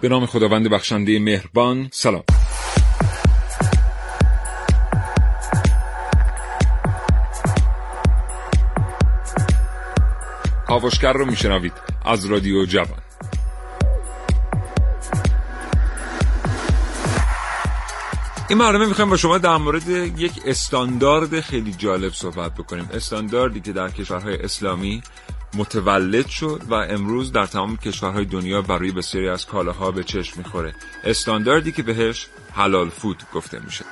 به نام خداوند بخشنده مهربان سلام. کاوشگر رو میشنوید از رادیو جوان. این برنامه می‌خوایم با شما در مورد یک استاندارد خیلی جالب صحبت بکنیم. استانداردی که در کشورهای اسلامی متولد شد و امروز در تمام کشورهای دنیا برای بسیاری از کالاها به چشم می‌خوره. استانداردی که بهش حلال فود گفته میشه.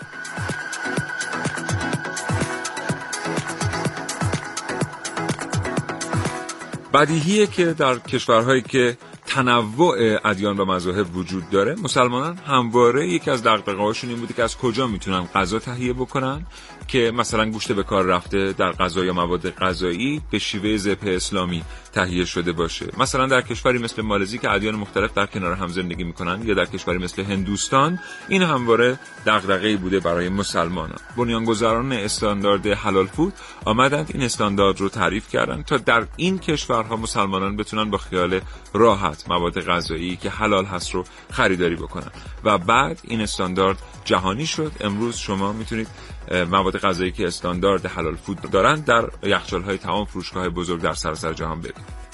بدیهیه که در کشورهایی که تنوع ادیان و مذاهب وجود داره مسلمانان همواره یکی از دغدغه‌هاشون این بوده که از کجا می‌تونن غذا تهیه بکنن که مثلا گوشت به کار رفته در غذا یا مواد غذایی به شیوه ذبح اسلامی تهیه شده باشه. مثلا در کشوری مثل مالزی که ادیان مختلف در کنار هم زندگی می‌کنن یا در کشوری مثل هندوستان این همواره دغدغه‌ای بوده برای مسلمانان. بنیانگذاران استاندارد حلال فود آمدند این استاندارد رو تعریف کردن تا در این کشورها مسلمانان بتونن با خیال راحت مواد غذایی که حلال هست رو خریداری بکنن. و بعد این استاندارد جهانی شد. امروز شما می‌تونید مواد غذایی که استاندارد حلال فود دارند در یخچال های تمام فروشگاه بزرگ در سراسر جهان ببینید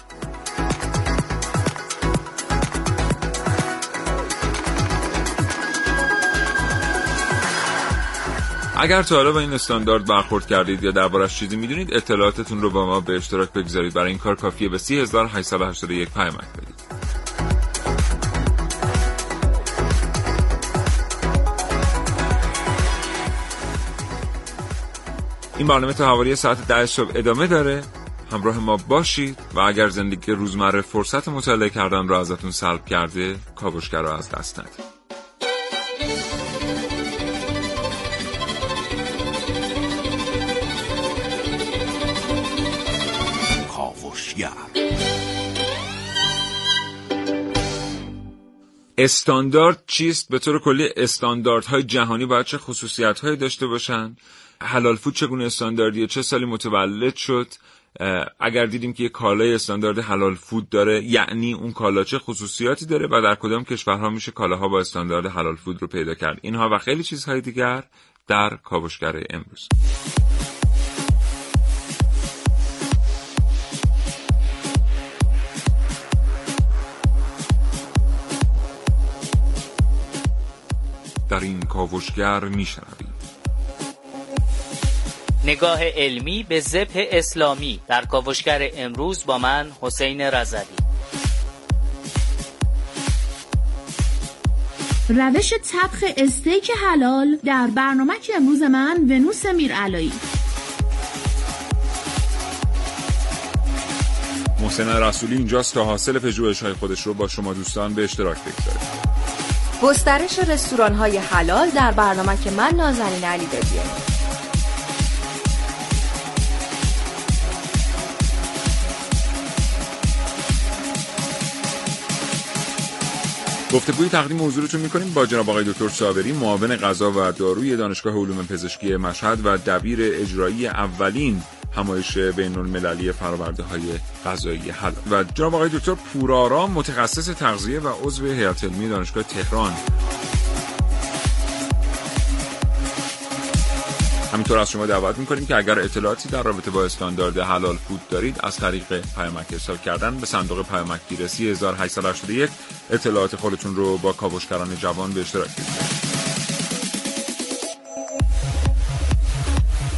اگر تا حالا با این استاندارد برخورد کردید یا دربارش چیزی می‌دونید اطلاعاتتون رو با ما به اشتراک بگذارید. برای این کار کافیه به 3881 پیامک بدید. این برنامه تا حوالی ساعت ده صبح ادامه داره. همراه ما باشید و اگر زندگی روزمره فرصت مطالعه کردن را ازتون سلب کرده کاوشگر را از دست ندید. استاندارد چیست؟ به طور کلی استانداردهای جهانی باید چه خصوصیت داشته باشند؟ حلال فود چگونه استانداردیه چه سالی متولد شد؟ اگر دیدیم که یه کالای استاندارد حلال فود داره یعنی اون کالا چه خصوصیاتی داره و در کدام کشورها میشه کالاها با استاندارد حلال فود رو پیدا کرد؟ اینها و خیلی چیزهای دیگر در کاوشگر امروز. در این کاوشگر میشنوید نگاه علمی به ذبح اسلامی در کاوشگر امروز با من حسین رضوی. روش طبخ استیک حلال در برنامه که امروز من ونوس میرعلایی. محسن رسولی اینجاست تا حاصل پژوهش های خودش رو با شما دوستان به اشتراک بگذاره گسترش رستوران های حلال در برنامه که من نازنین علی ببینیم گفتگوی تقدیم حضورتون می‌کنیم با جناب آقای دکتر صابری معاون غذا و داروی دانشگاه علوم پزشکی مشهد و دبیر اجرایی اولین همایش بین المللی فرآورده های غذایی حل. و جناب آقای دکتر پورارام متخصص تغذیه و عضو هیئت علمی دانشگاه تهران. همینطور از شما دعوت می‌کنیم که اگر اطلاعاتی در رابطه با استاندارد حلال فود دارید از طریق پیامک ارسال کردن به صندوق پیامک گیر 3881 اطلاعات خودتون رو با کاوشگران جوان به اشتراک بگذارید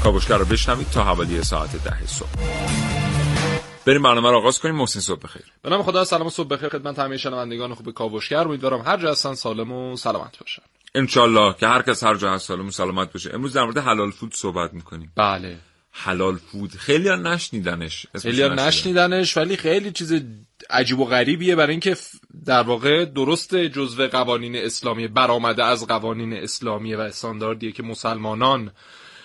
کاوشگر رو بشنوید تا حوالی ساعت ده صبح. بریم برنامه رو آغاز کنیم. محسن صبح بخیر. به نام خدا سلام صبح بخیر خدمت همه شنوندگان خوب کاوشگر. امیدوارم هر جا هستن سالم و سلامت باشن. انشالله که هر کس هر جا هست سالم سلامت باشه. امروز در مورد حلال فود صحبت می‌کنیم. بله. حلال فود. خیلی ها نشنیدنش. خیلی ها نشنیدنش ولی خیلی چیز عجیب و غریبیه برای اینکه در واقع درست جزو قوانین اسلامی برآمده از قوانین اسلامی و استانداردیه که مسلمانان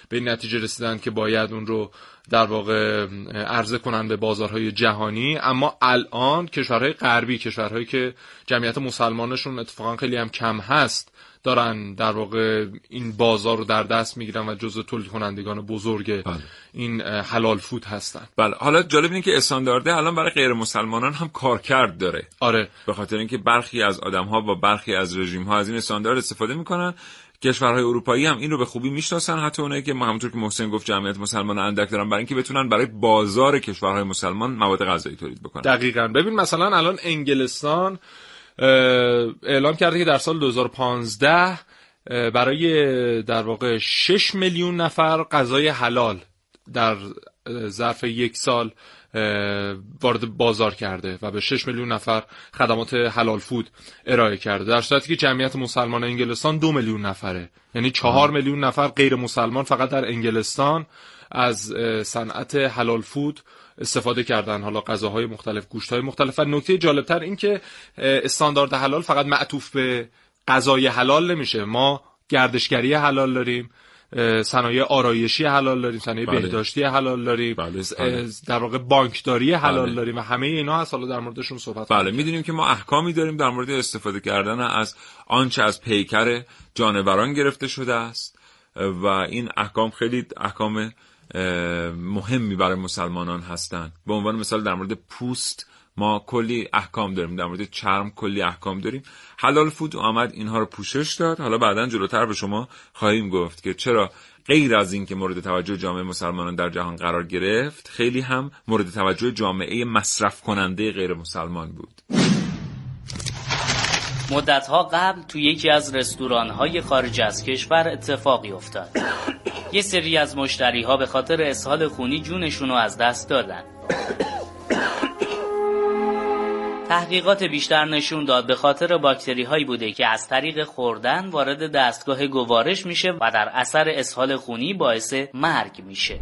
به نتیجه رسیدن که باید اون رو در واقع عرضه کنن به بازارهای جهانی. اما الان کشورهای غربی کشورهایی که جمعیت مسلمانشون اتفاقا خیلی هم کم هست دارن در واقع این بازار رو در دست می‌گیرن و جزء تولید کنندگان بزرگ بله. این حلال فود هستن. بله. حالا جالب اینه که استاندارده الان برای غیر مسلمانان هم کارکرد داره. آره. به خاطر اینکه برخی از آدم ها با برخی از رژیم ها از این استاندارد استفاده می‌کنن. کشورهای اروپایی هم این رو به خوبی می‌شناسن. حتی اونایی که همونطور که محسن گفت جمعیت مسلمان اندک دارن برای اینکه بتونن برای بازار کشورهای مسلمان مواد غذایی تولید بکنن. دقیقا. ببین مثلا الان انگلستان اعلام کرده که در سال 2015 برای در واقع 6 میلیون نفر غذای حلال در ظرف یک سال وارد بازار کرده و به 6 میلیون نفر خدمات حلال فود ارائه کرده. در صورتی که جمعیت مسلمان انگلستان دو میلیون نفره. یعنی چهار میلیون نفر غیر مسلمان فقط در انگلستان از صنعت حلال فود استفاده کردن حالا غذاهای مختلف گوشت‌های مختلف و نکته جالبتر این که استاندارد حلال فقط معطوف به غذای حلال نمیشه ما گردشگری حلال داریم صنایع آرایشی حلال داریم صنایع بله. بهداشتی حلال داریم بله، بله. در واقع بانکداری حلال بله. داریم و همه اینا هست حالا در موردشون صحبت بله می‌دونیم که ما احکامی داریم در مورد استفاده کردن از آنچه از پیکر جانوران گرفته شده است و این احکام خیلی احکام مهمی برای مسلمانان هستند به عنوان مثال در مورد پوست ما کلی احکام داریم در مورد چرم کلی احکام داریم. حلال فود آمد اینها رو پوشش داد. حالا بعدا جلوتر به شما خواهیم گفت که چرا غیر از این که مورد توجه جامعه مسلمانان در جهان قرار گرفت خیلی هم مورد توجه جامعه مصرف کننده غیر مسلمان بود. مدتها قبل تو یکی از رستوران‌های خارج از کشور اتفاقی افتاد. یه سری از مشتری ها به خاطر اسهال خونی جونشون رو از دست دادن. تحقیقات بیشتر نشون داد به خاطر باکتری هایی بوده که از طریق خوردن وارد دستگاه گوارش میشه و در اثر اسهال خونی باعث مرگ میشه.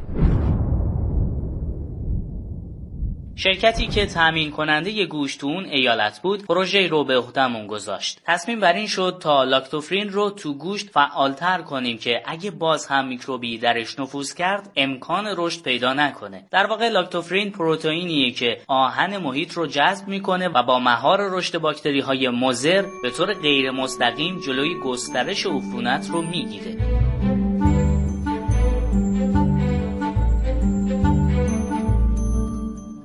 شرکتی که تامین کننده گوشت تو اون ایالت بود پروژه رو به عهدهمون گذاشت. تصمیم بر این شد تا لاکتوفرین رو تو گوشت فعالتر کنیم که اگه باز هم میکروبی درش نفوذ کرد امکان رشد پیدا نکنه. در واقع لاکتوفرین پروتئینیه که آهن محیط رو جذب می‌کنه و با مهار رشد باکتری های مضر به طور غیر مستقیم جلوی گسترش عفونت رو می‌گیره.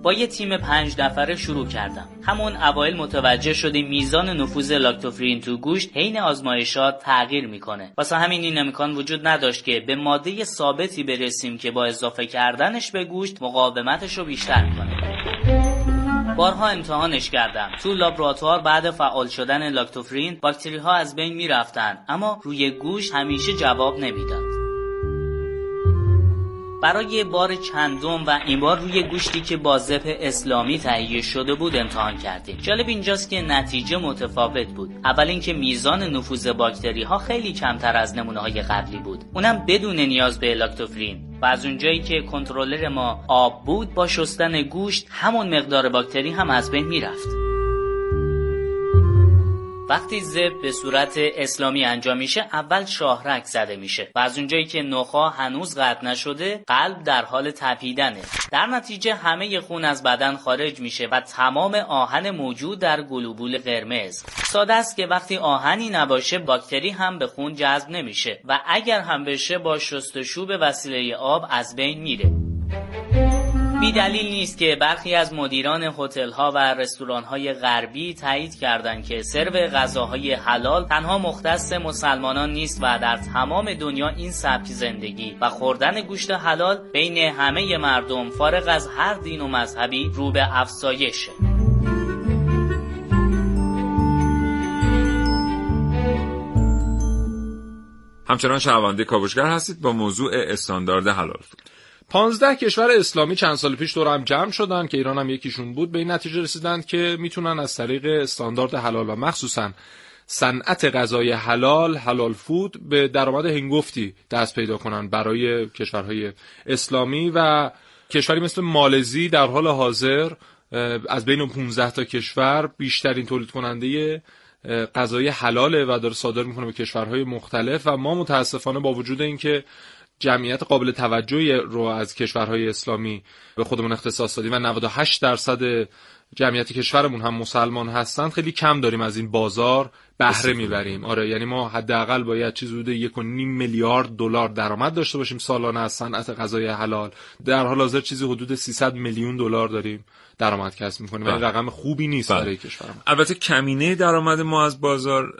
با یه تیم پنج نفره شروع کردم. همون اوایل متوجه شدیم میزان نفوذ لاکتوفرین تو گوشت حین آزمایشات تغییر می‌کنه. واسه همین این امکان وجود نداشت که به ماده ثابتی برسیم که با اضافه کردنش به گوشت مقاومتش رو بیشتر کنه بارها امتحانش کردم. تو لابراتوار بعد فعال شدن لاکتوفرین باکتری ها از بین می‌رفتن اما روی گوشت همیشه جواب نمی‌داد. برای بار چندم و این بار روی گوشتی که با زپ اسلامی تهیه شده بود امتحان کردیم. جالب اینجاست که نتیجه متفاوت بود. اول اینکه میزان نفوذ باکتری ها خیلی کمتر از نمونه های قبلی بود. اونم بدون نیاز به لاکتوفرین. و از اونجایی که کنترلر ما آب بود با شستن گوشت همون مقدار باکتری هم از بین می‌رفت. وقتی زب به صورت اسلامی انجام میشه اول شاهرگ زده میشه و از اونجایی که نخا هنوز قطع نشده قلب در حال تپیدنه. در نتیجه همه خون از بدن خارج میشه و تمام آهن موجود در گلوبول قرمز. ساده است که وقتی آهنی نباشه باکتری هم به خون جذب نمیشه و اگر هم بشه با شستشو به وسیله آب از بین میره. بی دلیل نیست که برخی از مدیران هتل ها و رستوران های غربی تایید کردند که سرو غذاهای حلال تنها مختص مسلمانان نیست و در تمام دنیا این سبک زندگی و خوردن گوشت حلال بین همه مردم فارغ از هر دین و مذهبی رو به افزایشه. همچنان شنونده کاوشگر هستید با موضوع استاندارد حلال فود. پانزده کشور اسلامی چند سال پیش دور هم جمع شدن که ایران هم یکیشون بود. به این نتیجه رسیدن که می‌تونن از طریق استاندارد حلال و مخصوصا صنعت غذای حلال حلال فود به درآمد هنگفتی دست پیدا کنن برای کشورهای اسلامی و کشوری مثل مالزی در حال حاضر از بین 15 تا کشور بیشترین تولید کننده غذای حلاله و داره صادر می‌کنه به کشورهای مختلف و ما متاسفانه با وجود اینکه جمعیت قابل توجهی رو از کشورهای اسلامی به خودمون اختصاص دادیم و 98 درصد جمعیت کشورمون هم مسلمان هستن. خیلی کم داریم از این بازار بهره می‌بریم. آره یعنی ما حداقل باید چیز حدود یک و نیم میلیارد دلار درآمد داشته باشیم سالانه از صنعت غذای حلال. در حال حاضر چیزی حدود 300 میلیون دلار داریم درآمد کسب می‌کنیم. ولی بله. رقم خوبی نیست بله. برای کشورمون. البته کمینه درآمد ما از بازار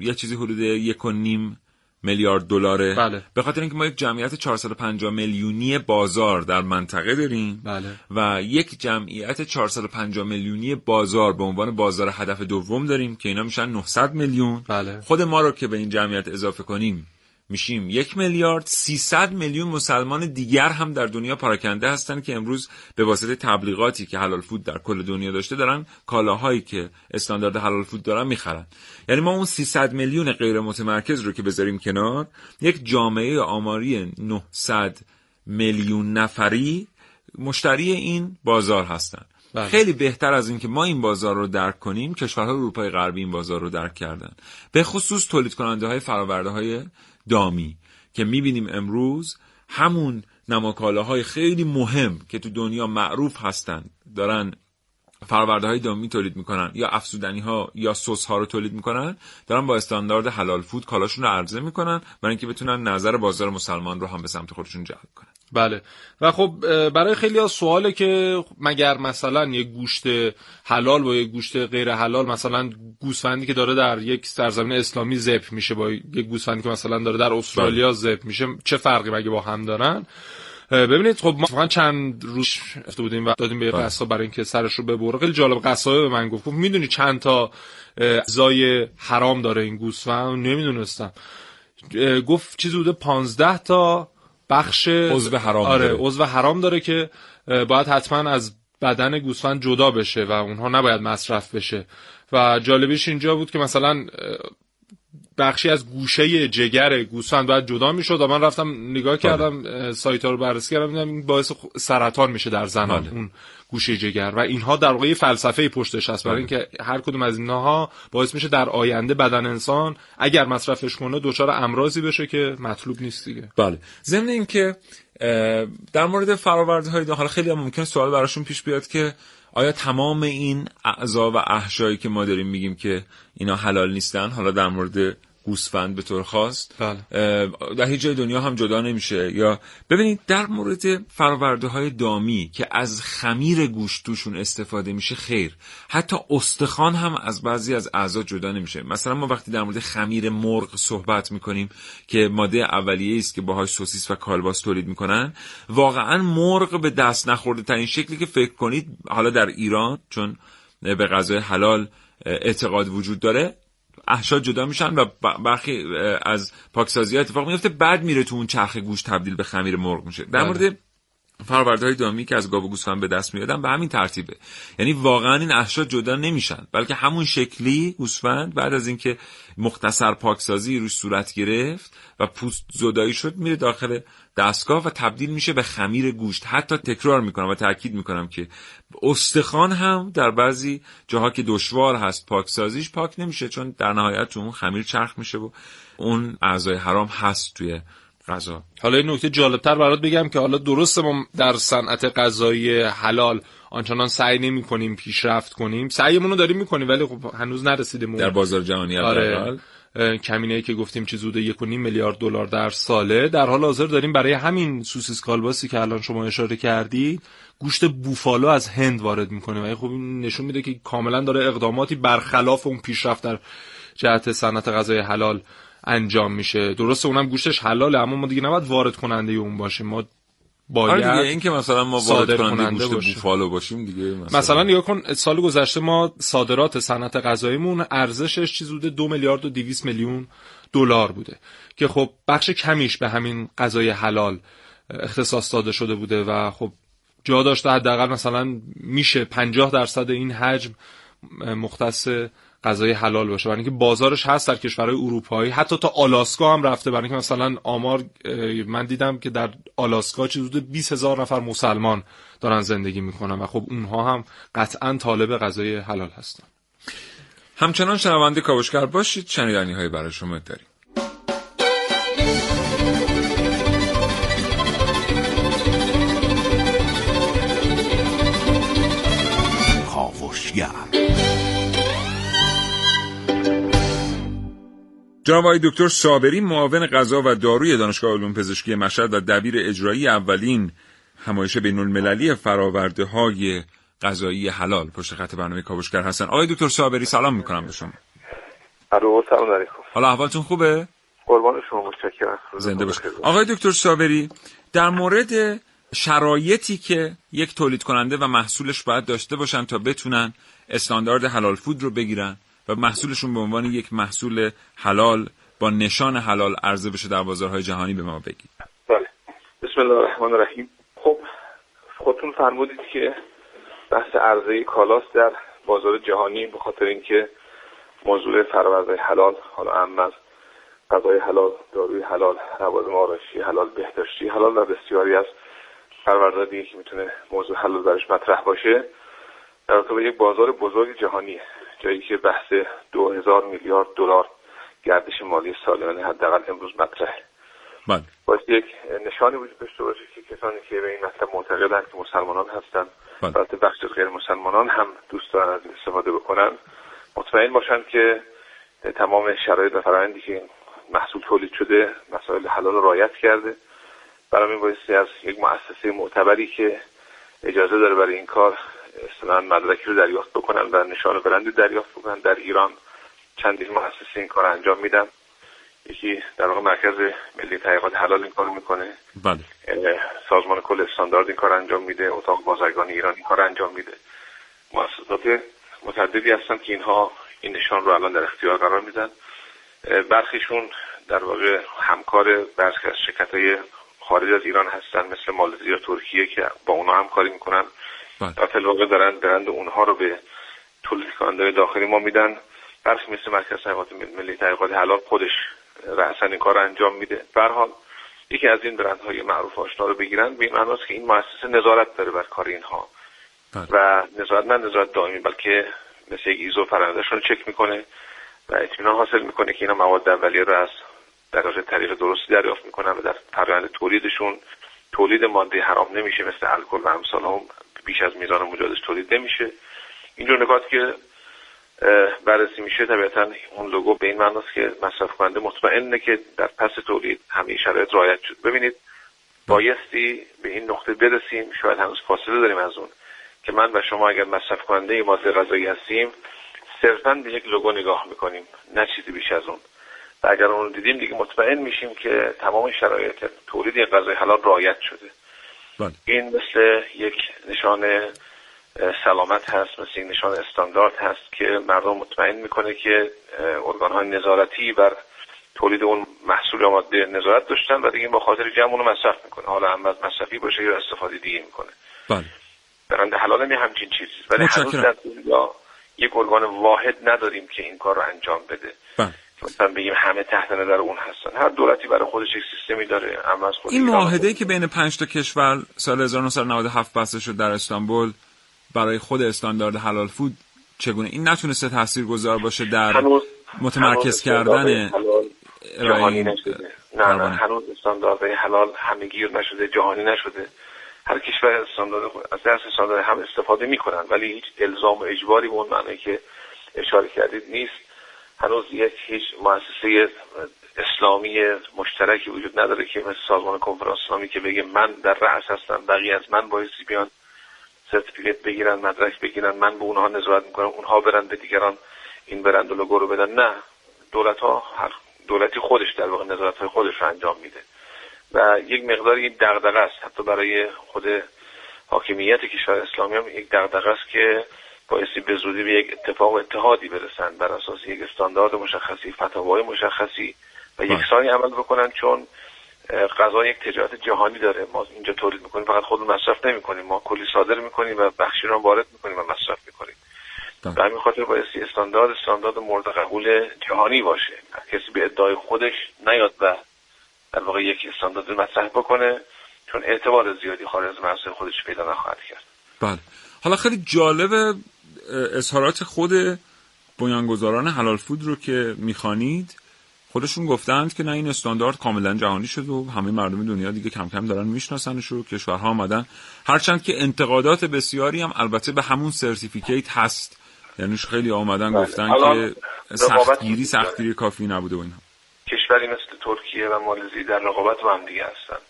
یه چیزی حدود یک و نیم میلیارد دلاره بله. به خاطر اینکه ما یک جمعیت 450 میلیونی بازار در منطقه داریم بله و یک جمعیت 450 میلیونی بازار به عنوان بازار هدف دوم داریم که اینا میشن 900 میلیون بله. خود ما رو که به این جمعیت اضافه کنیم میشیم. یک میلیارد 300 میلیون مسلمان دیگر هم در دنیا پراکنده هستن که امروز به واسطه تبلیغاتی که حلال فود در کل دنیا داشته دارن کالاهایی که استاندارد حلال فود دارن می‌خرن. یعنی ما اون 300 میلیون غیر متمرکز رو که بذاریم کنار یک جامعه آماری 900 میلیون نفری مشتری این بازار هستن. بله. خیلی بهتر از اینکه ما این بازار رو درک کنیم کشورهای اروپای غربی این بازار رو درک کردن. به خصوص تولید کننده های فراورده های دامی که می‌بینیم امروز همون نماکالاهای خیلی مهم که تو دنیا معروف هستند دارن فرورده های دامی تولید می‌کنن یا افزودنی ها یا سس ها رو تولید می‌کنن دارن با استاندارد حلال فود کالاشون رو عرضه می‌کنن برای اینکه بتونن نظر بازار مسلمان رو هم به سمت خودشون جلب کنن. بله. و خب برای خیلی ها سواله که مگر مثلا یک گوشت حلال با یک گوشت غیر حلال مثلا گوسفندی که داره در یک سرزمین اسلامی ذبح میشه با یک گوسفندی که مثلا داره در استرالیا ذبح میشه چه فرقی مگه با هم دارن؟ ببینید خب ما واقعا چند روز رفته بودیم و دادیم به یه قصاب برای اینکه سرش رو ببره. خیلی جالب قصابه به من گفت می‌دونی چند تا غذای حرام داره این گوسفند؟ نمی‌دونستم. گفت چیزی بوده 15 تا بخش عضو حرام آره داره. عضو حرام داره که باید حتما از بدن گوسفند جدا بشه و اونها نباید مصرف بشه و جالبیش اینجا بود که مثلا بخشی از گوشه جگر گوسفند باید جدا می‌شد و من رفتم نگاه کردم اه، سایت ها رو بررسی کردم دیدم این باعث سرطان میشه در زنان بله. اون گوشه جگر. و اینها در واقع فلسفه پشتش هست برای اینکه هر کدوم از اینها باعث میشه در آینده بدن انسان اگر مصرفش کنه دچار امراضی بشه که مطلوب نیست دیگه. بله. ضمن اینکه در مورد فراورده های حالا خیلی هم ممکن سوال براشون پیش بیاد که آیا تمام این اعضا و احشایی که ما داریم میگیم که اینا حلال نیستن حالا در مورد گوسفند به طور خاص. بله. در هیچ جای دنیا هم جدا نمیشه. یا ببینید در مورد فراورده های دامی که از خمیر گوشت توشون استفاده میشه خیر. حتی استخوان هم از بعضی از اعضا جدا نمیشه. مثلا ما وقتی در مورد خمیر مرغ صحبت می‌کنیم که ماده اولیه است که باهاش سوسیس و کالباس تولید می‌کنن واقعا مرغ به دست نخورده ترین شکلی که فکر کنید حالا در ایران چون به غذای حلال اعتقاد وجود داره احشا جدا میشن و برخی از پاکسازی ها اتفاق میفته. بعد میره تو اون چرخ گوشت تبدیل به خمیر مرغ میشه. در مورد فرورده های دامی که از گاو و گوسفند به دست میادن به همین ترتیبه. یعنی واقعا این احشا جدا نمیشن بلکه همون شکلی گوسفند بعد از اینکه مختصر پاکسازی روش صورت گرفت و پوست زدایی شد میره داخل دستگاه و تبدیل میشه به خمیر گوشت. حتی تکرار می‌کنم و تاکید می‌کنم که استخوان هم در بعضی جاها که دشوار هست پاکسازیش پاک نمیشه چون در نهایت تو اون خمیر چرخ میشه و اون اعضای حرام هست توی غذا. حالا یه نکته جالبتر برات بگم که حالا درسته ما در صنعت غذایی حلال آنچنان سعی نمی کنیم پیشرفت کنیم. سعیمون رو داریم می‌کنیم ولی خب هنوز نرسیدیم در بازار جهانی آره. کمینه که گفتیم چیز حدود یک میلیارد دلار در ساله. در حال حاضر داریم برای همین سوسیس کالباسی که الان شما اشاره کردی گوشت بوفالو از هند وارد می‌کنه. و خب نشون میده که کاملا داره اقداماتی برخلاف اون پیشرفت در جهت صنعت غذای حلال انجام میشه. درسته اونم گوشتش حلاله اما ما دیگه نباید وارد کننده اون باشیم. ما آره دیگه باید این که مثلا ما وارد کننده کننده گوشت باشیم. بوفالو باشیم دیگه مثلا, مثلا نگاه کن سال گذشته ما صادرات صنعت غذاییمون ارزشش چیز بوده؟ دو میلیارد و 200 میلیون دلار بوده. که خب بخش کمیش به همین غذای حلال اختصاص داده شده بوده و خب جا داشته حداقل مثلا میشه 50 درصد این حجم مختص غذای حلال باشه. برای اینکه بازارش هست در کشورهای اروپایی. حتی تا آلاسکا هم رفته. برای اینکه مثلا آمار من دیدم که در آلاسکا چیز حدود 20 هزار نفر مسلمان دارن زندگی می‌کنن و خب اونها هم قطعا طالب غذای حلال هستن. همچنان شنونده کاوشگر باشید. شنیدنی های برای شما داریم. جناب آقای دکتر صابری معاون غذا و داروی دانشگاه علوم پزشکی مشهد و دبیر اجرایی اولین همایش بین المللی فراورده های غذایی حلال پشت خط برنامه کاوشگر هستن. آقای دکتر صابری سلام می‌کنم به شما. الو سلام علیکم. حالا احوالتون خوبه؟ قربان شما متشکرم. زنده باش آقای دکتر صابری در مورد شرایطی که یک تولید کننده و محصولش باید داشته باشن تا بتونن استاندارد حلال فود رو بگیرن و محصولشون به عنوان یک محصول حلال با نشان حلال عرضه بشه در بازارهای جهانی به ما بگید. بله. بسم الله الرحمن الرحیم. خب خودتون فرمودید که بحث عرضه کالاست در بازار جهانی به خاطر اینکه موضوع فرآورده حلال حالا هم از غذای حلال داروی حلال لوازم آرایشی حلال بهداشتی حلال و بسیاری از دیگه که می‌تونه موضوع حلال درش مطرح باشه در رابطه یک بازار بزرگ جهانیه جایی که بحث دو هزار میلیارد دلار گردش مالی سالانه حداقل امروز مطرحه بله باید یک نشانی وجود داشته باشه که کسانی که به این مطلب معتقدند که مسلمانان هستند بله. البته بخش از غیر مسلمانان هم دوست دارن از این استفاده بکنن مطمئن باشن که تمام شرایط و فرآیندی که این محصول تولید شده مسائل حلال رو رعایت کرده برای این بایستی از یک مؤسسه معتبری که اجازه داره برای این کار اصطلاحا مدرکی رو دریافت بکنن و نشان برندی دریافت بکنن در ایران چندین مؤسسه این کار انجام میدن یکی در واقع مرکز ملی تحقیقات حلال این کار می‌کنه. بله. سازمان کل استاندارد این کار انجام میده. اتاق بازرگانی ایران این کار انجام میده. مؤسسات متعددی هستن که اینها این نشان رو الان در اختیار قرار میدن. برخیشون در واقع همکار برخی از شرکت های خارج از ایران هستن مثل مالزی یا ترکیه که با اونا همکاری می‌کنن. بله. در واقع دارن برند اونها رو به تولید کننده داخلی ما میدن برخی مثل مرکز تحقیقات ملی تحقیقات حلال خودش رأسا این کار انجام میده به هر حال یکی از این برندهای معروف آشنا رو بگیرن به این معناست که این مؤسسه نظارت داره بر کار اینها بله. و نظارت نه نظارت دائمی بلکه مثل یک ایزو پرندهشون رو چک می‌کنه و اطمینان حاصل می‌کنه که اینا مواد اولیه رو از در واقع طریق درستی دریافت می‌کنن و در فرآیند تولیدشون تولید ماده حرام نمیشه مثل الکل و امثال هم بیش از میزان مجازش تولید نمیشه. اینجور نکات که بررسی میشه طبیعتا اون لوگو به این معناست که مصرف کننده مطمئنه که در پس تولید همه شرایط رعایت شد. ببینید بایستی به این نقطه برسیم. شاید هنوز فاصله داریم از اون که من و شما اگر مصرف کننده ماده غذایی هستیم صرفا به یک لوگو نگاه می‌کنیم نه چیزی بیش از اون. و اگر اون رو دیدیم دیگه مطمئن میشیم که تمام شرایط تولید غذای حلال رعایت شده. بله. این مثل یک نشان سلامت هست مثل یک نشان استاندارد هست که مردم مطمئن می‌کنه که ارگان های نظارتی بر تولید اون محصول یا ماده نظارت داشتن و دیگه با خاطر جمع اونو مصرف می‌کنه. حالا هم از مصرفی باشه یا استفاده دیگه می‌کنه. بله. برنده حلال هم یه همچین چیزی ولی هنوز. در دنیا یک ارگان واحد نداریم که این کار رو انجام بده. بله. مثلا بگیم همه تحت نظر اون هستن. هر دولتی برای خودش یک سیستمی داره. اما از خود این معاهده که بین پنج تا کشور سال 1997 بسته شد در استانبول برای خود استاندارد حلال فود چگونه؟ این نتونسته تاثیرگذار باشه در هنوز متمرکز کردن جهانی نشده. نه نه. هنوز استانداردهای حلال همه گیر نشده جهانی نشده. هر کشور استاندارد از درس استاندارد هم استفاده می‌کنن ولی هیچ الزام و اجباری به اون معنی که اشاره کردید نیست. هنوز یک هیچ مؤسسه اسلامی مشترکی وجود نداره که مثل سازمان کنفرانس اسلامی که بگه من در رأس هستم بقیه از من بایستی بیان سرتیفیکت بگیرن مدرک بگیرن من به اونها نظارت می‌کنم اونها برن به دیگران این برند و لوگو رو بدن. نه دولت ها هر دولتی خودش در واقع نظارت های خودش رو انجام میده. و یک مقداری این دغدغه است. حتی برای خود حاکمیت کشور اسلامی هم یک دغدغه است که بایستی به زودی به یک اتفاق و اتحادی برسن بر اساس یک استاندارد مشخصی فتاوای مشخصی و بله. یکسانی عمل بکنن چون غذا یک تجارت جهانی داره. ما اینجا تولید می‌کنیم فقط خودمون مصرف نمی‌کنیم. ما کلی صادر می‌کنیم و بخشی رو وارد می‌کنیم و مصرف می‌کنیم. بله. به همین خاطر بایستی استاندارد استاندارد مورد قبول جهانی باشه. کسی به ادعای خودش نیاد و در واقع یک استاندارد مطرح بکنه چون اعتبار زیادی خارج از مرزهای خودش پیدا نخواهد کرد. بله. حالا خیلی جالب اه، اظهارات خود بنیانگذاران حلال فود رو که می‌خوانید خودشون گفتند که نه این استاندارد کاملا جهانی شد و همه مردم دنیا دیگه کم کم دارن میشناسنش و کشورها آمدن هرچند که انتقادات بسیاری هم البته به همون سرتیفیکیت هست یعنی خیلی آمدن بله. گفتن که سختگیری. سختگیری کافی نبوده و اینها کشوری مثل ترکیه و مالزی در رقابت با هم دیگه هستن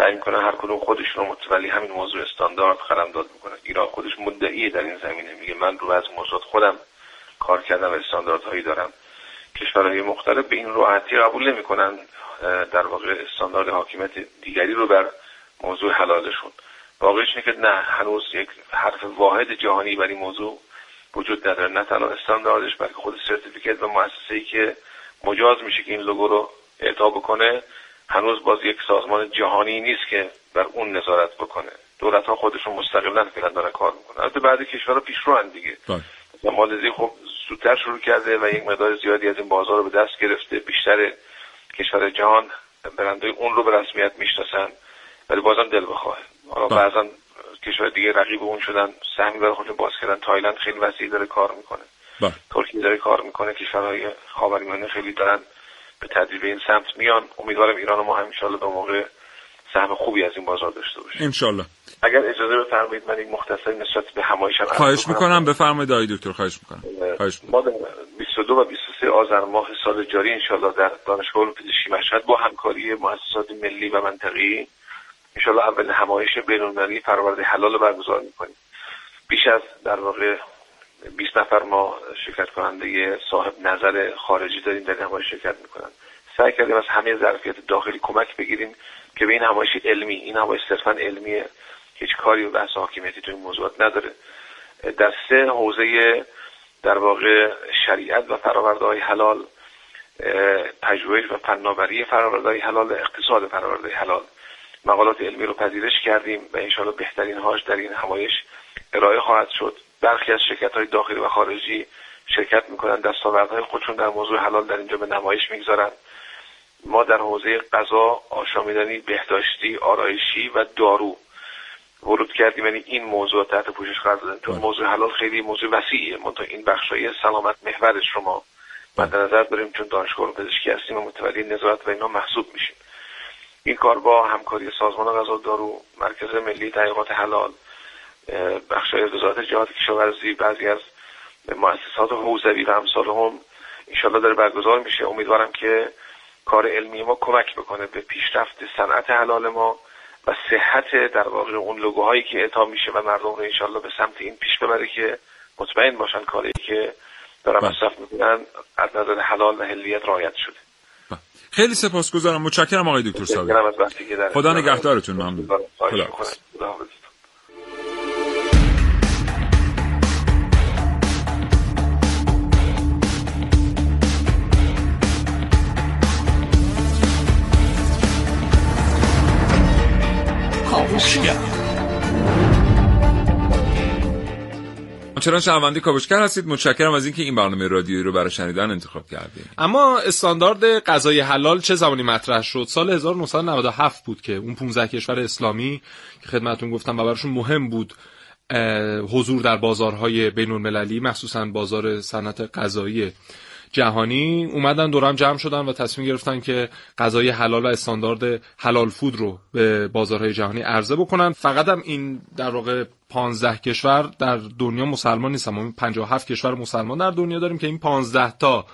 سعی می‌کنن هر کدوم خودشون رو متولی همین موضوع استاندارد قلمداد می‌کنن ایران خودش مدعی در این زمینه. میگه من رو از موضوعات خودم کار کردم استانداردهایی دارم. کشورهای مختلف به این راحتی قبول نمی‌کنن در واقع استاندارد حاکمیت دیگری رو بر موضوع حلالشون. واقعش اینه که نه هنوز یک حرف واحد جهانی بر این موضوع وجود نداره. نه تنها استانداردش بلکه خود سرتیفیکت و مؤسسه ای که مجاز میشه که این لوگو رو اعطا بکنه. هنوز باز یک سازمان جهانی نیست که بر اون نظارت بکنه. دولت ها خودشون مستقلا فعلا دارن کار می‌کنن. البته بعد کشورها پیشرو دیگه. بله. مالزی خب زودتر شروع کرده و یک مقدار زیادی از این بازار رو به دست گرفته. بیشتر کشور جهان برنده اون رو به رسمیت می‌شناسن ولی بازم دل بخواه. حالا بله. بعضا کشور دیگه رقیب اون شدن سهمی برای خودشون باز کردن. تایلند خیلی وسیع داره کار می‌کنه. بله. ترکیه داره کار می‌کنه. کشورهای خاورمیانه خیلی دارن به تدریج این سمت میان. امیدوارم ایران ما هم ان به موقع سهم خوبی از این بازار داشته باشیم. ان اگر اجازه بفرمایید من یک مختصری نسبت به همایشم خواهش می‌کنم. بفرمایید آقای دکتر. خواهش می‌کنم. خواهش ما در 22 و 23 آذر ماه سال جاری انشالله در دانشگاه علوم پزشکی مشهد با همکاری مؤسسات ملی و منطقی انشالله اول همایش بین‌المللی فرآورده حلال برگزار می‌کنیم. بیش از در واقع 20 نفر ما شرکت کننده صاحب نظر خارجی داریم در همایش شرکت می‌کنن. سعی کردیم از همه ظرفیت داخلی کمک بگیریم که به این همایش علمی این همایش صرفا علمیه. هیچ کاری به بحث حاکمیتی تو این موضوعات نداره. در سه حوزه در واقع شریعت و فراورده های حلال پژوهش و فناوری فراورده های حلال اقتصاد فراورده حلال. مقالات علمی رو پذیرش کردیم و انشاءالله بهترین هاش در این همایش ارائه خواهد شد. برخی از شرکت های داخلی و خارجی شرکت می‌کنن دستاوردهای خودشون در موضوع حلال در اینجا به نمایش می‌گذارن. ما در حوزه غذا آشامیدنی بهداشتی آرایشی و دارو ورود کردیم. یعنی این موضوع تحت پوشش قرار دادن. چون بله. موضوع حلال خیلی موضوع وسیعیه. منتها این بخشای سلامت محورش رو ما مد نظر داریم چون دانشگاه پزشکی هستیم و متولی نظارت و اینا محسوب میشیم. این کار با همکاری سازمان غذا دارو مرکز ملی تحقیقات حلال بخشای وزارت جهاد کشاورزی بعضی از مؤسسات حوزوی و امثال هم انشالله داره برگزار میشه. امیدوارم که کار علمی ما کمک بکنه به پیشرفت صنعت حلال ما و صحت در واقع اون لوگوهایی که اعطا میشه و مردم رو انشالله به سمت این پیش ببره که مطمئن باشن کاری که دارن بله. مصرف می‌کنن از نظر حلال و حلیت رعایت شده. بله. خیلی سپاسگزارم. متشکرم آقای دکتر صابر خدا نگهدارتون. ممنون. خدا کاوشگر. چرا شنونده کاوشگر هستید متشکرم از اینکه این برنامه رادیویی رو برای شنیدن انتخاب کردید اما استاندارد غذای حلال چه زمانی مطرح شد؟ سال 1997 بود که اون 15 کشور اسلامی که خدمتتون گفتم و براشون مهم بود حضور در بازارهای بین المللی مخصوصا بازار صنعت غذایی جهانی اومدن دورم جمع شدن و تصمیم گرفتن که غذای حلال و استاندارد حلال فود رو به بازارهای جهانی عرضه بکنن. فقط هم این در واقع 15 کشور در دنیا مسلمان نیستن. ما 57 کشور مسلمان در دنیا داریم که این 15 تا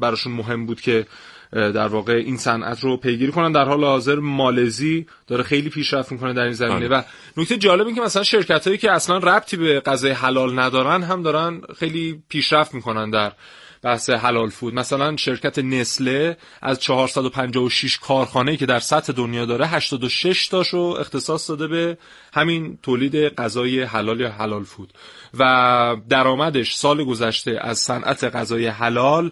براشون مهم بود که در واقع این صنعت رو پیگیری کنن. در حال حاضر مالزی داره خیلی پیشرفت می‌کنه در این زمینه. بله. و نکته جالب این که مثلا شرکت هایی که اصلا ربطی به غذای حلال ندارن هم دارن خیلی پیشرفت می‌کنن در بحث حلال فود. مثلا شرکت نسله از 456 کارخانه که در سطح دنیا داره 86 تاشو اختصاص داده به همین تولید غذای حلال یا حلال فود. و درآمدش سال گذشته از صنعت غذای حلال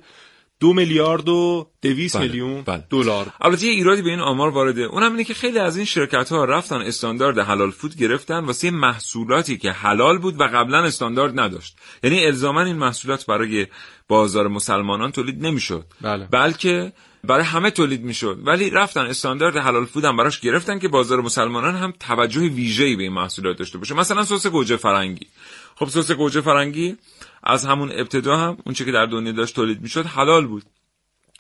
دو میلیارد و دویست بله، میلیون بله. دلار. البته یه ایرادی به این آمار وارده. اونم اینه که خیلی از این شرکت ها رفتن استاندارد حلال فود گرفتن واسه محصولاتی که حلال بود و قبلا استاندارد نداشت. یعنی الزاما این محصولات برای بازار مسلمانان تولید نمی‌شد. بله. بلکه برای همه تولید می‌شد. ولی رفتن استاندارد حلال فود هم براش گرفتن که بازار مسلمانان هم توجه ویژه‌ای به این محصولات داشته باشه. مثلا سس گوجه فرنگی. خب سس گوجه فرنگی از همون ابتدا هم اونچه که در دنیا داشت تولید می‌شد حلال بود.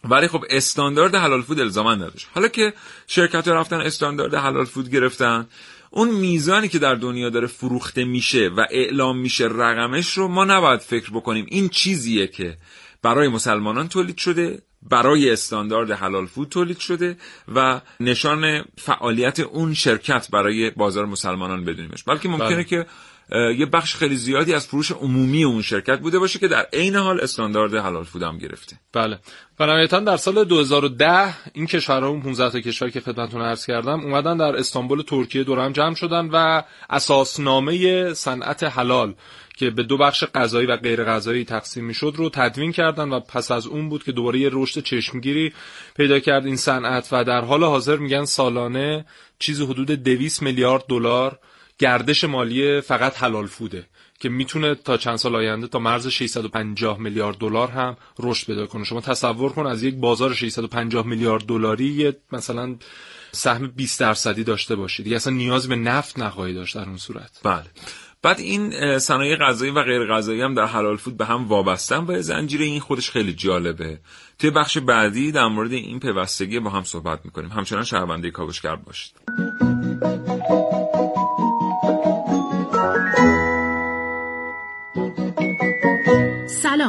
ولی خب استاندارد حلال فود الزاما نداشت. حالا که شرکت ها رفتن استاندارد حلال فود گرفتن اون میزانی که در دنیا داره فروخته میشه و اعلام میشه رقمش رو ما نباید فکر بکنیم این چیزیه که برای مسلمانان تولید شده برای استاندارد حلال فود تولید شده و نشان فعالیت اون شرکت برای بازار مسلمانان بدونیمش. بلکه ممکنه بله. که یه بخش خیلی زیادی از فروش عمومی اون شرکت بوده باشه که در عین حال استاندارد حلال فود هم گرفته. بله. نهایتا در سال 2010 این کشورها اون 15 تا کشور که خدمتتون عرض کردم اومدن در استانبول ترکیه دور هم جمع شدن و اساسنامه صنعت حلال که به دو بخش غذایی و غیر غذایی تقسیم می‌شد رو تدوین کردن و پس از اون بود که دوباره یه رشد چشمگیری پیدا کرد این صنعت و در حال حاضر میگن سالانه چیزی حدود 200 میلیارد دلار گردش مالی فقط حلال فوده که می‌تونه تا چند سال آینده تا مرز 650 میلیارد دلار هم رشد پیدا کنه. شما تصور کن از یک بازار 650 میلیارد دلاری مثلا سهم 20 درصدی داشته باشید دیگه اصلا نیاز به نفت نخواهی داشت در اون صورت. بله. بعد این صنایع غذایی و غیر غذایی هم در حلال فود به هم وابستن و زنجیره این خودش خیلی جالبه. توی بخش بعدی در مورد این پیوستگی با هم صحبت می‌کنیم. همچنان شهرونده کاوشگر باشید.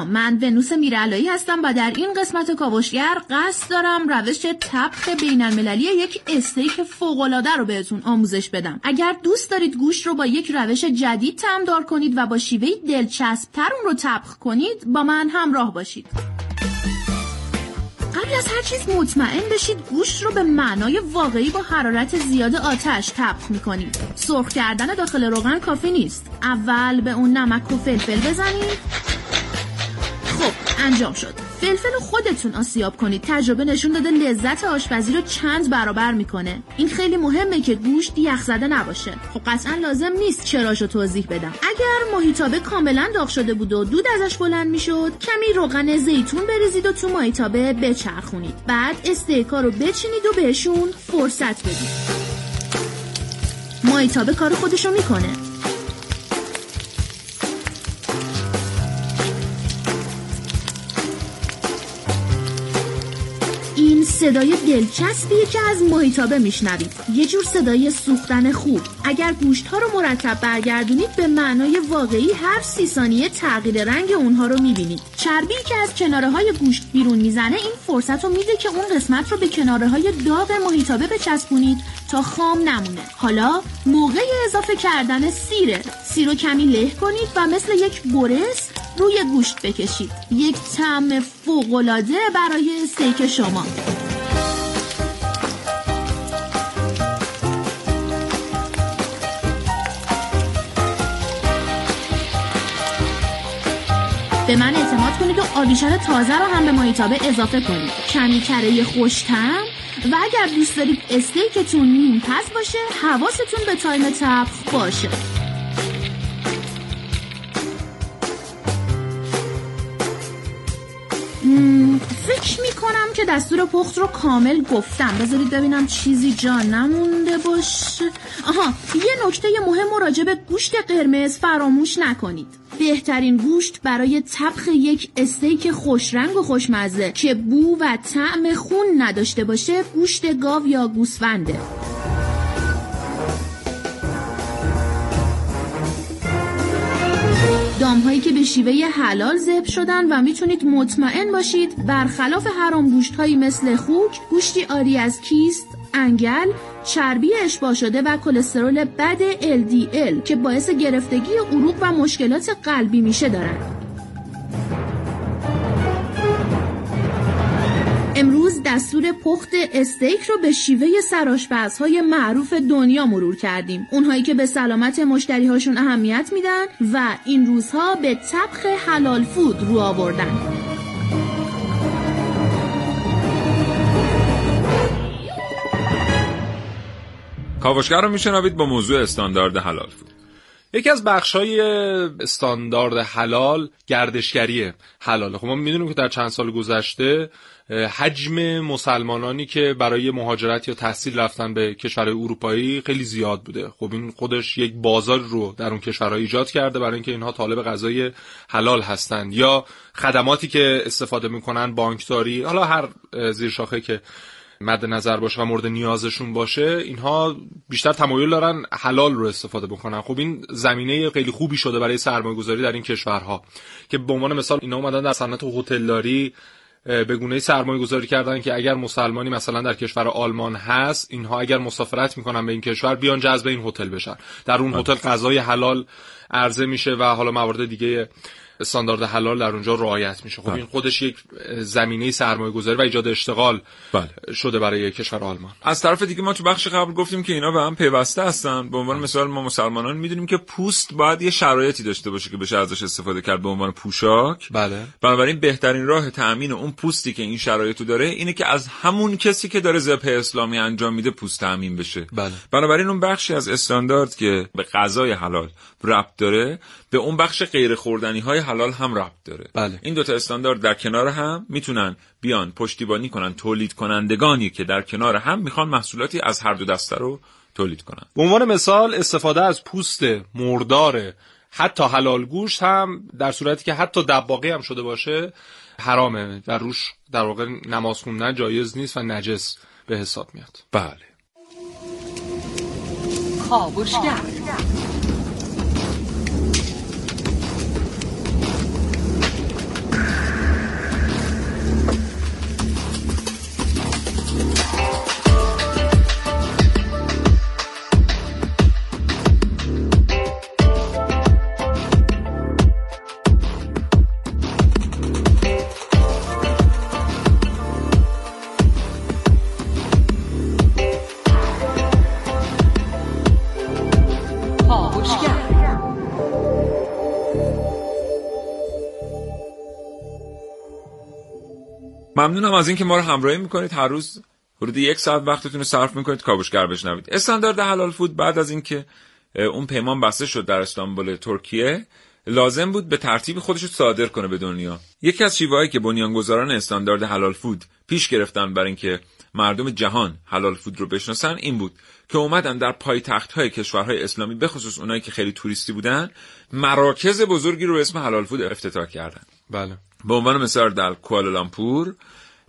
سلام من ونوس میرعلایی هستم و در این قسمت کاوشگر قصد دارم روش طبخ بین المللی یک استیک فوقالعاده رو بهتون آموزش بدم. اگر دوست دارید گوشت رو با یک روش جدید تعمدار کنید و با شیوه دلچسب تر اون رو طبخ کنید با من همراه باشید. قبل از هر چیز مطمئن بشید گوشت رو به معنای واقعی با حرارت زیاد آتش طبخ می‌کنید. سرخ کردن داخل روغن کافی نیست. اول به اون نمک و فلفل بزنید. انجام شد. فلفل رو خودتون آسیاب کنید. تجربه نشون داده لذت آشپزی رو چند برابر می‌کنه. این خیلی مهمه که گوشت یخ زده نباشه. خب قطعا لازم نیست چراشو توضیح بدم. اگر محیطابه کاملا داغ شده بود و دود ازش بلند می‌شد کمی روغن زیتون بریزید و تو محیطابه بچرخونید. بعد استیکا رو بچینید و بهشون فرصت بدید. محیطابه کار خودشو می‌کنه. صدای دلچسبی که از محیطابه میشنوید. یه جور صدای سوختن خوب. اگر گوشت ها رو مرتب برگردونید به معنای واقعی هر سی ثانیه تغییر رنگ اونها رو می‌بینید. چربی که از کناره های گوشت بیرون می‌زنه این فرصت رو میده که اون قسمت رو به کناره های داغ محیطابه بچسبونید تا خام نمونه. حالا موقع اضافه کردن سیره. سیر رو کمی له کنید و مثل یک برس روی گوشت بکشید. یک طعم فوقالعاده برای استیک شما. به من اعتماد کنید و آبیشن تازه رو هم به مایتابه اضافه کنید. کمی کره خوشتم و اگر دوست دارید استیکتون نیم پس باشه حواستون به تایم طبخ باشه. فکر می‌کنم که دستور پخت رو کامل گفتم. بذارید ببینم چیزی جا نمونده باشه. آها یه نکته مهم و راجع به گوشت قرمز فراموش نکنید. بهترین گوشت برای طبخ یک استیک خوشرنگ و خوشمزه که بو و طعم خون نداشته باشه گوشت گاو یا گوسفنده. دامهایی که به شیوه حلال ذبح شدن و می‌تونید مطمئن باشید برخلاف حرام گوشت هایی مثل خوک گوشتی آری از کیست انگل چربی اشباع شده و کلسترول بد LDL که باعث گرفتگی عروق و مشکلات قلبی میشه دارن. دستور پخت استیک رو به شیوه سراشپزهای معروف دنیا مرور کردیم. اونهایی که به سلامت مشتری هاشون اهمیت میدن و این روزها به طبخ حلال فود رو آوردن. کاوشگر رو میشنوید با موضوع استاندارد حلال فود. یکی از بخشای استاندارد حلال گردشگری حلاله. خب ما می‌دونیم که در چند سال گذشته حجم مسلمانانی که برای مهاجرت یا تحصیل رفتن به کشورهای اروپایی خیلی زیاد بوده. خب این خودش یک بازار رو در اون کشورها ایجاد کرده برای اینکه اینها طالب غذای حلال هستند. یا خدماتی که استفاده می‌کنن بانکداری حالا هر زیر شاخه که مد نظر باشه و مورد نیازشون باشه اینها بیشتر تمایل دارن حلال رو استفاده بکنن. خب این زمینه خیلی خوبی شده برای سرمایه گذاری در این کشورها که به عنوان مثال اینا اومدن در صنعت هتلداری به گونه سرمایه گذاری کردن که اگر مسلمانی مثلا در کشور آلمان هست اینها اگر مسافرت می‌کنن به این کشور بیان جذب این هتل بشن. در اون هتل غذای حلال عرضه میشه و حالا موارد دیگه استاندارد حلال در اونجا رعایت میشه. خب بله. این خودش یک زمینه سرمایه گذاری و ایجاد اشتغال بله. شده برای کشور آلمان. از طرف دیگه ما تو بخش قبل گفتیم که اینا به هم پیوسته هستن. به عنوان مثال ما مسلمانان می‌دونیم که پوست باید یه شرایطی داشته باشه که بشه ازش استفاده کرد به عنوان پوشاک. بله. بنابراین بهترین راه تأمین اون پوستی که این شرایطو داره اینه که از همون کسی که داره ذبح اسلامی انجام میده پوست تأمین بشه. بله. بنابراین اون بخشی از استاندارد که به غذای حلال ربط داره به اون بخش غیر خوردنی های حلال هم ربط داره. بله. این دوتا استاندارد در کنار هم می‌تونن بیان پشتیبانی کنن تولید کنندگانی که در کنار هم می‌خوان محصولاتی از هر دو دسته رو تولید کنن. به عنوان مثال استفاده از پوست مردار حتی حلال گوشت هم در صورتی که حتی دباقی هم شده باشه حرامه و روش در واقع نماز خوندن جایز نیست و نجس به حساب میاد. بله. کاوشگر ممنونم از اینکه ما رو همراهی می‌کنید. هر روز حدود یک ساعت وقتتون رو صرف می‌کنید. کاوشگر بشنوید. استاندارد حلال فود بعد از اینکه اون پیمان بسته شد در استانبول ترکیه لازم بود به ترتیب خودش رو صادر کنه به دنیا. یکی از شیوهایی که بنیانگذاران استاندارد حلال فود پیش گرفتن برای اینکه مردم جهان حلال فود رو بشناسن این بود که اومدن در پایتخت های کشورهای اسلامی به خصوص اونایی که خیلی توریستی بودن مراکز بزرگی رو به اسم حلال فود افتتاح کردن. بله. به عنوان مثال در کوالالامپور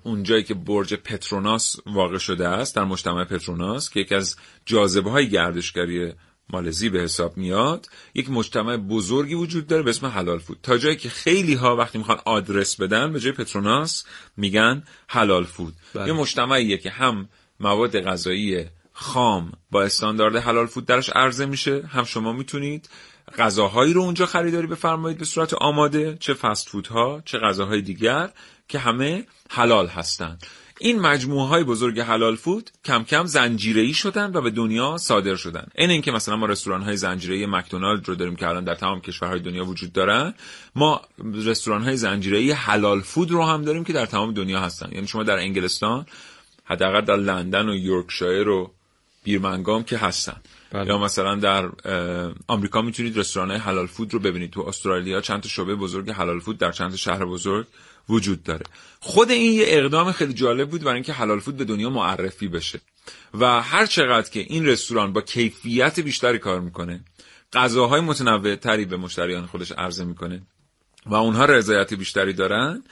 اونجایی که برج پتروناس واقع شده است در مجتمع پتروناس که یکی از جاذبه های گردشگری مالزی به حساب میاد یک مجتمع بزرگی وجود داره به اسم حلال فود. تا جایی که خیلی ها وقتی می‌خوان آدرس بدن به جای پتروناس میگن حلال فود. بله. یه مجتمعیه که هم مواد غذایی خام با استاندارد حلال فود درش عرضه میشه هم شما می‌تونید غذاهایی رو اونجا خریداری بفرمایید به صورت آماده چه فست فودها چه غذاهای دیگر. که همه حلال هستند. این مجموعه های بزرگ حلال فود کم کم زنجیره‌ای شدن و به دنیا صادر شدن. این اینکه مثلا ما رستوران های زنجیره‌ای مکدونالد رو داریم که الان در تمام کشورهای دنیا وجود دارن ما رستوران های زنجیره‌ای حلال فود رو هم داریم که در تمام دنیا هستن. یعنی شما در انگلستان حداقل در لندن و یورکشایر و بیرمنگام که هستن. بله. یا مثلا در آمریکا می‌تونید رستوران های حلال فود رو ببینید. تو استرالیا چند تا شعبه بزرگ حلال فود در چند تا شهر بزرگ وجود داره. خود این یه اقدام خیلی جالب بود برای اینکه حلال فود به دنیا معرفی بشه. و هر چقدر که این رستوران با کیفیت بیشتری کار می‌کنه غذاهای متنوع تری به مشتریان خودش عرضه می‌کنه و اونها رضایت بیشتری دارن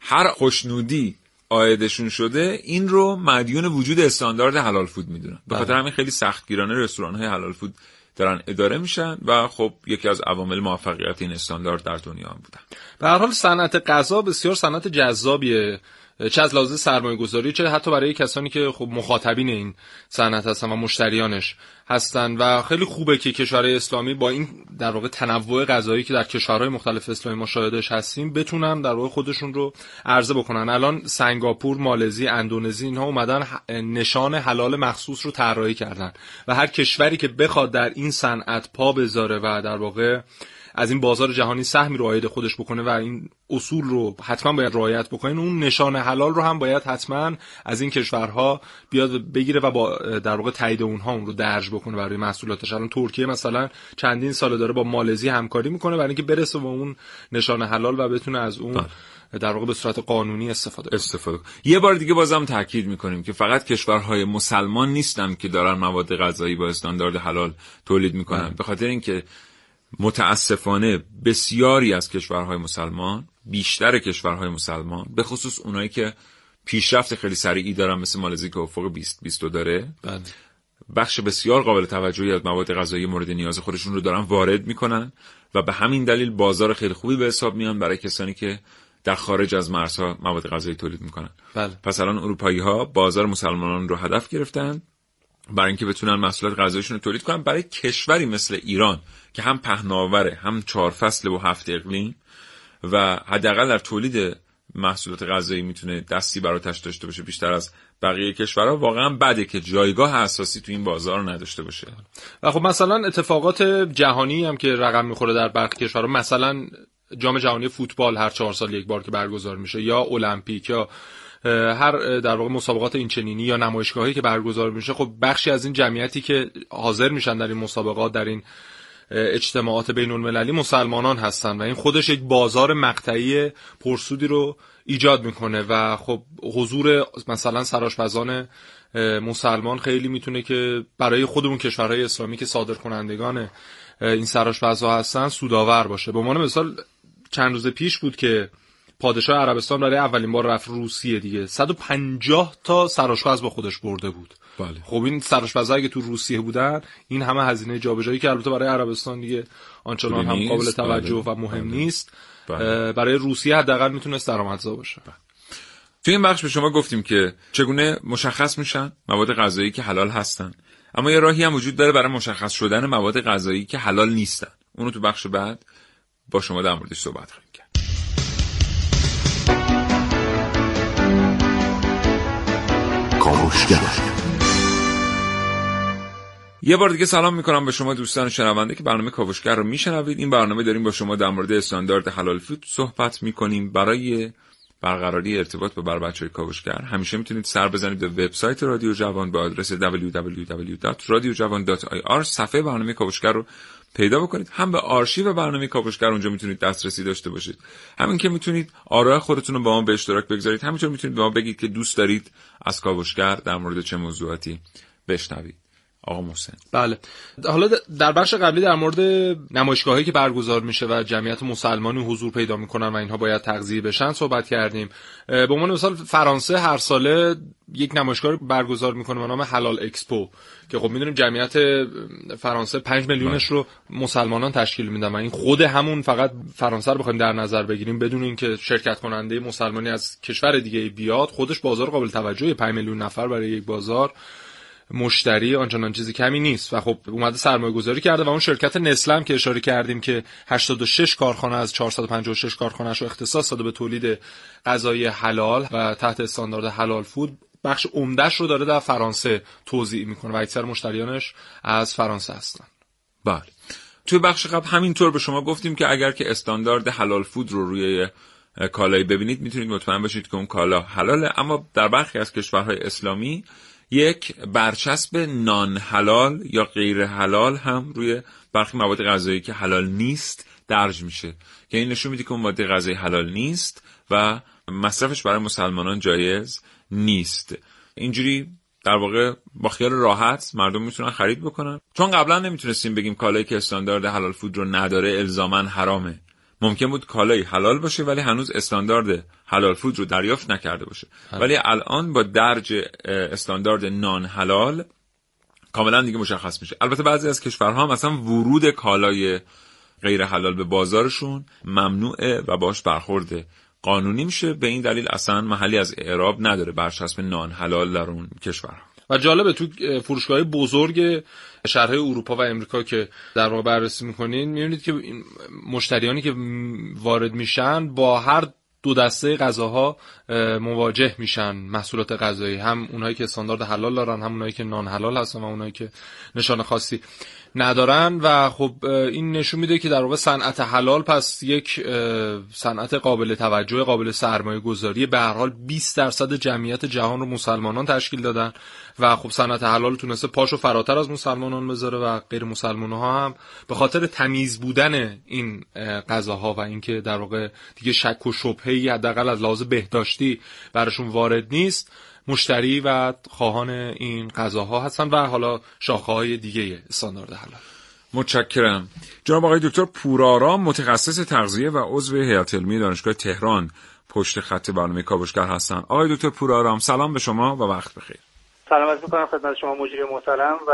هر خوشنودی آیدشون شده این رو مدیون وجود استاندارد حلال فود می‌دونن. به خاطر همین خیلی سختگیرانه رستوران های حلال فود دارن اداره میشن و خب یکی از عوامل موفقیت این استاندارد در دنیا هم بودن. به هر حال صنعت غذا بسیار صنعت جذابیه. چه از لحاظ سرمایه گذاری چه حتی برای کسانی که خب مخاطبین این صنعت هستن و مشتریانش هستن و خیلی خوبه که کشورهای اسلامی با این در واقع تنوع غذایی که در کشورهای مختلف اسلامی ما شاهدش هستیم بتونن در واقع خودشون رو عرضه بکنن. الان سنگاپور مالزی اندونزی اینها اومدن نشان حلال مخصوص رو طراحی کردن و هر کشوری که بخواد در این صنعت پا بذاره و در واقع از این بازار جهانی سهمی رو عاید خودش بکنه و این اصول رو حتما باید رعایت بکنه. اون نشان حلال رو هم باید حتما از این کشورها بیاد بگیره و با در واقع تایید اونها اون رو درج بکنه برای محصولاتش. الان ترکیه مثلا چندین سال داره با مالزی همکاری می‌کنه برای اینکه برسه به اون نشان حلال و بتونه از اون در واقع به صورت قانونی استفاده استفاده. یه بار دیگه بازم تاکید می‌کنیم که فقط کشورهای مسلمان نیستن که دارن مواد غذایی با استاندارد حلال تولید می‌کنن. به خاطر اینکه متاسفانه بسیاری از کشورهای مسلمان بیشتر کشورهای مسلمان به خصوص اونایی که پیشرفت خیلی سریعی دارن مثل مالزی که افق 20 20 داره بله. بخش بسیار قابل توجهی از مواد غذایی مورد نیاز خودشون رو دارن وارد می‌کنن و به همین دلیل بازار خیلی خوبی به حساب میان برای کسانی که در خارج از مرزها مواد غذایی تولید می‌کنن بله. پس الان اروپایی ها بازار مسلمانان رو هدف گرفتن برای اینکه بتونن محصولات غذایشون رو تولید کنن برای کشوری مثل ایران که هم پهناوره هم چهار فصل و هفت اقلیم و حداقل در تولید محصولات غذایی می‌تونه دستی براتش داشته باشه بیشتر از بقیه کشورها. واقعا بده که جایگاه اساسی تو این بازار نداشته باشه. و خب مثلا اتفاقات جهانی هم که رقم می‌خوره در برخی کشورها مثلا جام جهانی فوتبال هر چهار سال یک بار که برگزار میشه یا المپیک یا هر در واقع مسابقات اینچنینی یا نمایشگاهی که برگزار میشه خب بخشی از این جمعیتی که حاضر میشن در این مسابقات در این اجتماعات بین المللی مسلمانان هستن و این خودش یک بازار مقطعی پرسودی رو ایجاد می‌کنه و خب حضور مثلا سراشپزان مسلمان خیلی می‌تونه که برای خودمون کشورهای اسلامی که صادر کنندگان این سراشپزها هستن سودآور باشه. به عنوان مثال چند روز پیش بود که پادشاه عربستان برای اولین بار رفت روسیه دیگه. 150 تا سراشپز با خودش برده بود. بله. خب این سراشپزا اگه تو روسیه بودن این همه هزینه جابجایی که البته برای عربستان دیگه آنچنان هم قابل توجه بله. و مهم بله. نیست. بله. برای روسیه حداقل می‌تونست درآمدزا باشه. توی این بخش به شما گفتیم که چگونه مشخص میشن مواد غذایی که حلال هستن. اما یه راهی هم وجود داره برای مشخص شدن مواد غذایی که حلال نیستن. اونو تو بخش بعد با شما در موردش صحبت خواهیم کرد. کاوشگر یه بار دیگه سلام می‌کنم به شما دوستان شنونده که برنامه کاوشگر رو میشنوید. این برنامه داریم با شما در مورد استاندارد حلال فود صحبت می‌کنیم. برای برقراری ارتباط با بر بچه کاوشگر همیشه می‌تونید سر بزنید به وبسایت رادیو جوان به آدرس www.radiojavan.ir صفحه برنامه کاوشگر رو پیدا بکنید. هم به آرشیو برنامه کاوشگر اونجا می‌تونید دسترسی داشته باشید. همین که می‌تونید آرای خودتون رو با ما به اشتراک بگذارید. همینطور می‌تونید به ما بگید که دوست دارید از کاوشگر در مورد چه موضوعاتی بشنوید. آقا محسن. بله. حالا در بخش قبلی در مورد نمایشگاهایی که برگزار میشه و جمعیت مسلمانی حضور پیدا می‌کنن و اینها باید تغذیه بشن صحبت کردیم. به عنوان مثال فرانسه هر ساله یک نمایشگاه برگزار می‌کنه به نام حلال اکسپو که خب می‌دونیم جمعیت فرانسه 5 میلیونش رو مسلمانان تشکیل میدن و این خود همون فقط فرانسه رو بخوایم در نظر بگیریم بدون اینکه شرکت کننده مسلمانی از کشور دیگه بیاد خودش بازار قابل توجهی 5 میلیون نفر برای یک بازار. مشتری آنچنان چیزی کمی نیست. و خب اومده سرمایه گذاری کرده و اون شرکت نسلم که اشاره کردیم که 86 کارخانه از 456 کارخانه رو اختصاص داده به تولید غذای حلال و تحت استاندارد حلال فود بخش عمدهش رو داره در فرانسه توضیح می‌کنه و اکثر مشتریانش از فرانسه هستن. بله. توی بخش قبل همینطور به شما گفتیم که اگر که استاندارد حلال فود رو روی کالایی ببینید می‌تونید مطمئن باشید که اون کالا حلاله. اما در برخی از کشورهای اسلامی یک برچسب نان حلال یا غیر حلال هم روی برخی مواد غذایی که حلال نیست درج میشه. که این نشون میده که اون ماده غذایی حلال نیست و مصرفش برای مسلمانان جایز نیست. اینجوری در واقع با خیال راحت مردم می‌تونن خرید بکنن. چون قبلا نمی‌تونستیم بگیم کالایی که استاندارد حلال فود رو نداره الزاما حرامه. ممکن بود کالایی حلال باشه ولی هنوز استاندارد حلال فود رو دریافت نکرده باشه. ولی الان با درج استاندارد نان حلال کاملا دیگه مشخص میشه. البته بعضی از کشورها هم اصلا ورود کالای غیر حلال به بازارشون ممنوعه و باش برخورده. قانونی میشه به این دلیل اصلا محلی از اعراب نداره برچسب نان حلال در اون کشورها. و جالبه تو فروشگاه بزرگ شهرهای اروپا و امریکا که در واقع بررسی می‌کنین می‌بینید که این مشتریانی که وارد میشن با هر دو دسته غذاها مواجه میشن محصولات غذایی. هم اونایی که استاندارد حلال دارن هم اونایی که نان حلال هستن و اونایی که نشان خاصی. ندارن و خب این نشون میده که در واقع صنعت حلال پس یک صنعت قابل توجه قابل سرمایه گذاری به هر حال 20 درصد جمعیت جهان رو مسلمانان تشکیل دادن و خب صنعت حلال تونسته پاشو فراتر از مسلمانان بذاره و غیر مسلمان ها هم به خاطر تمیز بودن این غذاها و اینکه در واقع دیگه شک و شبهه‌ای حداقل از لحاظ بهداشتی براشون وارد نیست. مشتری و خواهان این غذاها هستن و حالا شاخه های دیگه استاندارد حلال. متشکرم. جناب آقای دکتر پورارام متخصص تغذیه و عضو هیئت علمی دانشگاه تهران پشت خط برنامه کاوشگر هستن. آقای دکتر پورارام سلام به شما و وقت بخیر. سلام عرض می‌کنم خدمت شما مجری محترم و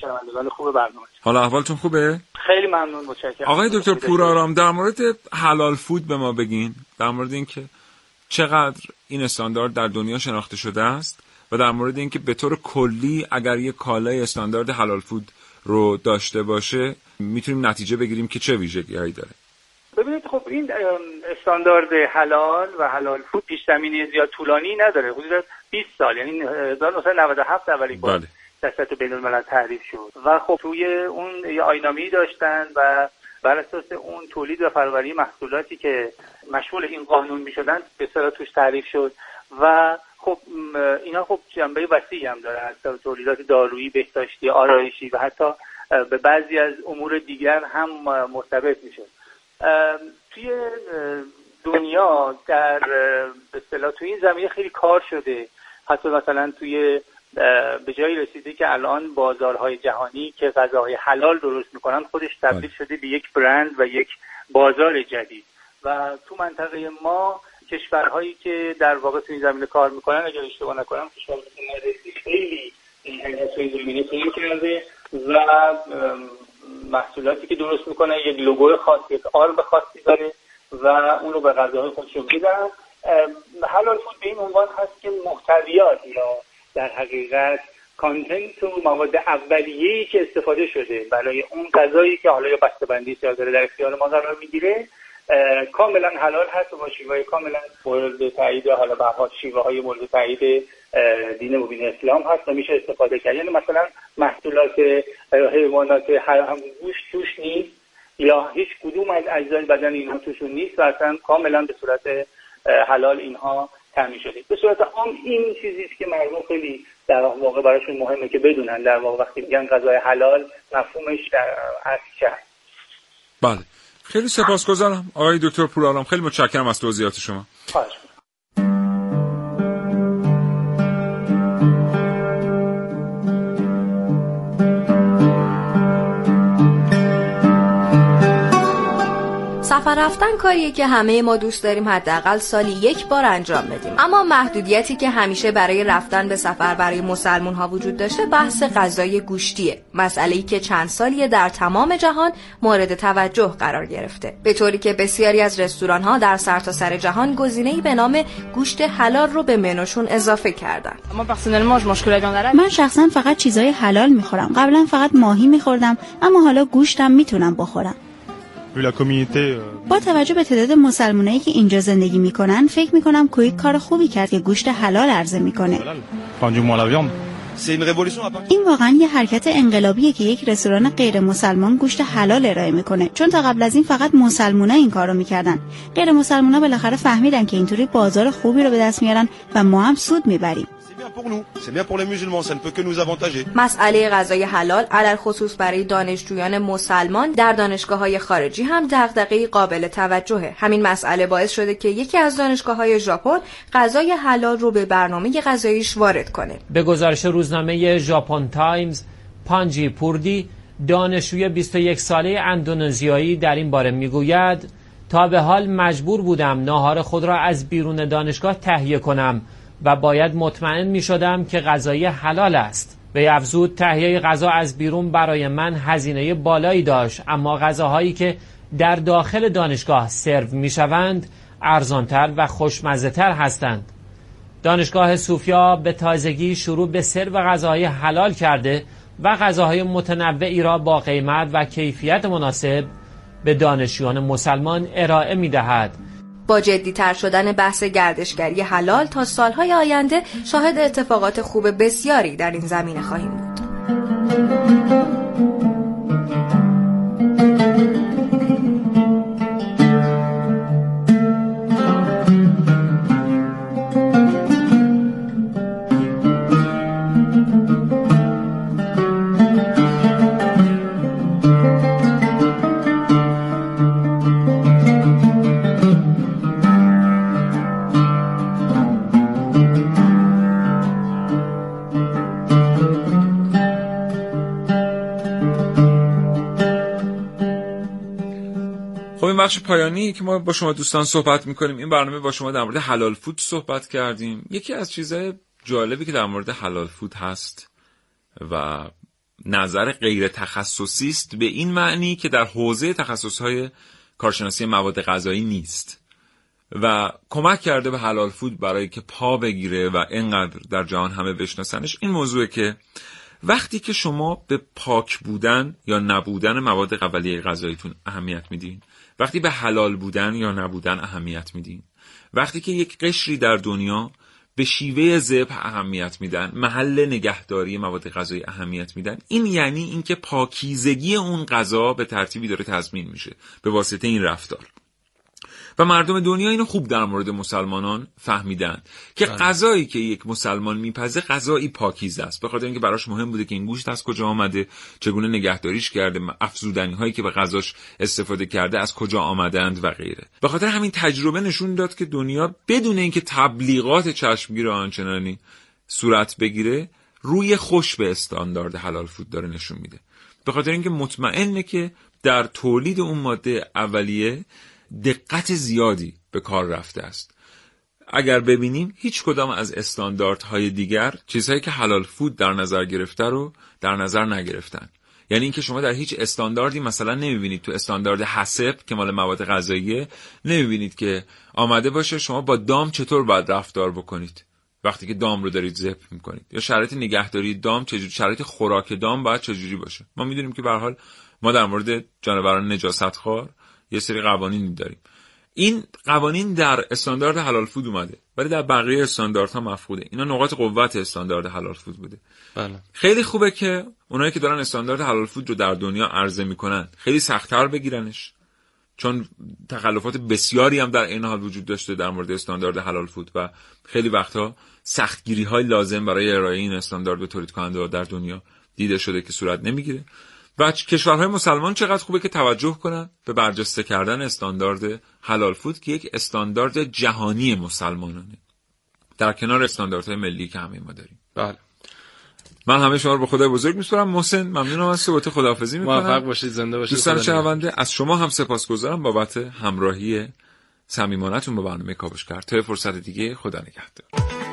شنوندگان خوب برنامه. حالا احوالتون خوبه؟ خیلی ممنون متشکرم. آقای دکتر پورآرام در مورد حلال فود به ما بگین. در مورد اینکه چقدر این استاندارد در دنیا شناخته شده است و در مورد اینکه به طور کلی اگر یک کالای استاندارد حلال فود رو داشته باشه می‌تونیم نتیجه بگیریم که چه ویژگی هایی داره. ببینید خب این استاندارد حلال و حلال فود پیش زمینه زیاد طولانی نداره. حدود 20 سال یعنی 1997 اولین بار بله. در سطح بین الملل تعریف شد. و خب توی اون یه آینامی داشتن و بر اساس اون تولید و پروری محصولاتی که مشمول این قانون می شدن به اصطلاح توش تعریف شد و خب اینا خب جنبه وسیعی هم داره حتی تولیدات دارویی بهداشتی آرایشی و حتی به بعضی از امور دیگر هم مرتبط میشه توی دنیا در به اصطلاح توی این زمینه خیلی کار شده. حتی مثلا توی به جایی رسیده که الان بازارهای جهانی که غذاهای حلال درست می‌کنن خودش تبدیل بله. شده به یک برند و یک بازار جدید و تو منطقه ما کشورهایی که در واقع تو این زمینه کار می‌کنن اگر اشتباه نکنم کشور مثل مالزی خیلی این زمینه کرده و محصولاتی که درست می‌کنن یک لوگو خاص یک آرم خاصی داره و اون رو به غذاهای خودشون میدن حلال فود به این عنوان هست که محتویات یا در حقیقت کانتنت و مواد اولیه‌ای که استفاده شده برای اون غذایی که حالا یا بسته‌بندی داره در اختیار ما قرار می‌گیره کاملا حلال هست و با شیوه کاملا مورد تایید حالا به شیوه های مورد تایید دین مبین اسلام هست و میشه استفاده کرد. یعنی مثلا محصولات حیوانات هم گوشت توش نیست یا هیچ کدوم از اجزای بدن اینها توشون نیست و اصلا کاملا به صورت حلال اینها تامین شده به صورت عام این چیزی است که مردم خیلی در واقع براشون مهمه که بدونن در واقع وقتی میگن غذای حلال مفهومش در اصل چه بله. خیلی سپاسگزارم. آقای دکتر پورآرام خیلی متشکرم از توضیحات شما. خواهش سفر رفتن کاریه که همه ما دوست داریم حداقل سالی یک بار انجام بدیم. اما محدودیتی که همیشه برای رفتن به سفر برای مسلمون ها وجود داشته بحث غذای گوشتیه. مسئله ای که چند سالیه در تمام جهان مورد توجه قرار گرفته. به طوری که بسیاری از رستوران ها در سرتاسر سر جهان گزینه‌ای به نام گوشت حلال رو به منوشون اضافه کردن. من شخصا فقط چیزای حلال می‌خورم. قبلا فقط ماهی میخوردم اما حالا گوشتم می‌تونم بخورم. با توجه به تعداد مسلمانایی که اینجا زندگی می‌کنن فکر می‌کنم کویک کار خوبی کرد که گوشت حلال عرضه می‌کنه. این واقعا یه حرکت انقلابیه که یک رستوران غیر مسلمان گوشت حلال ارائه می‌کنه. چون تا قبل از این فقط مسلمونا این کارو می‌کردن. غیر مسلمونا بالاخره فهمیدن که اینطوری بازار خوبی رو به دست میارن و ما هم سود می‌بریم. C'est bien pour nous, c'est bien pour les musulmans, ça ne peut que nous avantager. مسئله غذای حلال علل خصوص برای دانشجویان مسلمان در دانشگاه های خارجی هم دغدغه قابل توجهه. همین مسئله باعث شده که یکی از دانشگاه های ژاپن غذای حلال رو به برنامه غذاییش وارد کنه. به گزارش روزنامه ژاپن تایمز پانجی پوردی دانشجوی 21 ساله اندونزیایی در این باره می‌گوید تا به حال مجبور بودم ناهار خود را از بیرون دانشگاه تهیه کنم. و باید مطمئن می شدم که غذای حلال است به افزود تهیه غذا از بیرون برای من هزینه بالایی داشت اما غذاهایی که در داخل دانشگاه سرو می شوند ارزانتر و خوشمزه تر هستند دانشگاه سوفیا به تازگی شروع به سرو غذاهای حلال کرده و غذاهای متنوعی را با قیمت و کیفیت مناسب به دانشجویان مسلمان ارائه می دهد. با جدیتر شدن بحث گردشگری حلال تا سالهای آینده شاهد اتفاقات خوب بسیاری در این زمینه خواهیم بود. بخش پایانی که ما با شما دوستان صحبت می‌کنیم این برنامه با شما در مورد حلال فود صحبت کردیم. یکی از چیزهای جالبی که در مورد حلال فود هست و نظر غیر تخصصی است به این معنی که در حوزه تخصصهای کارشناسی مواد غذایی نیست و کمک کرده به حلال فود برای که پا بگیره و اینقدر در جهان همه بشناسنش. این موضوع که وقتی که شما به پاک بودن یا نبودن مواد قبلی غذاییتون اهمیت میدین وقتی به حلال بودن یا نبودن اهمیت میدین. وقتی که یک قشری در دنیا به شیوه ذبح اهمیت میدن محل نگهداری مواد غذایی اهمیت میدن این یعنی اینکه پاکیزگی اون غذا به ترتیبی داره تضمین میشه به واسطه این رفتار. و مردم دنیا اینو خوب در مورد مسلمانان فهمیدن که بله. غذایی که یک مسلمان میپزه غذایی پاکیزه است. به خاطر اینکه براش مهم بوده که این گوشت از کجا آمده چگونه نگهداریش کرده افزودنی هایی که به غذاش استفاده کرده از کجا آمدند و غیره. به خاطر همین تجربه نشون داد که دنیا بدون اینکه تبلیغات چشمگیر آنچنانی صورت بگیره روی خوش به استاندارد حلال فود داره نشون میده. به خاطر اینکه مطمئنه که در تولید اون ماده اولیه دقت زیادی به کار رفته است. اگر ببینیم هیچ کدام از استانداردهای دیگر چیزهایی که حلال فود در نظر گرفته رو در نظر نگرفتن. یعنی اینکه شما در هیچ استانداردی مثلا نمی‌بینید تو استاندارد حسب که مال مواد غذاییه نمی‌بینید که آمده باشه شما با دام چطور باید رفتار بکنید. وقتی که دام رو دارید ذبح می‌کنید. یا شرایط نگهداری دام چجوری شرایط خوراک دام باید چجوری باشه. ما می‌دونیم که به حال ما در مورد جانوران نجاست خوار یه سری قوانینی داریم. این قوانین در استاندارد حلال فود اومده ولی در بقیه استانداردها مفقوده. اینا نقاط قوت استاندارد حلال فود بوده. بله. خیلی خوبه که اونایی که دارن استاندارد حلال فود رو در دنیا عرضه می‌کنن خیلی سختتر بگیرنش. چون تخلفات بسیاری هم در این حال وجود داشته در مورد استاندارد حلال فود و خیلی وقتها سختگیری های لازم برای ارائه این استاندارد به تولید کننده در دنیا دیده شده که صورت نمی‌گیره. و کشورهای مسلمان چقدر خوبه که توجه کنن به برجسته کردن استاندارد حلال فود که یک استاندارد جهانی مسلمانانه. در کنار استانداردهای ملی که همه ما داریم. بله. من همه شما رو به خدای بزرگ میسپارم. محسن ممنونم از صحبت خداحافظی می‌کنم. موفق باشید زنده باشید. دوستان. شنونده از شما هم سپاسگزارم بابت همراهی صمیمانتون با برنامه کاوشگر. تا فرصت دیگه خدا نگهدار.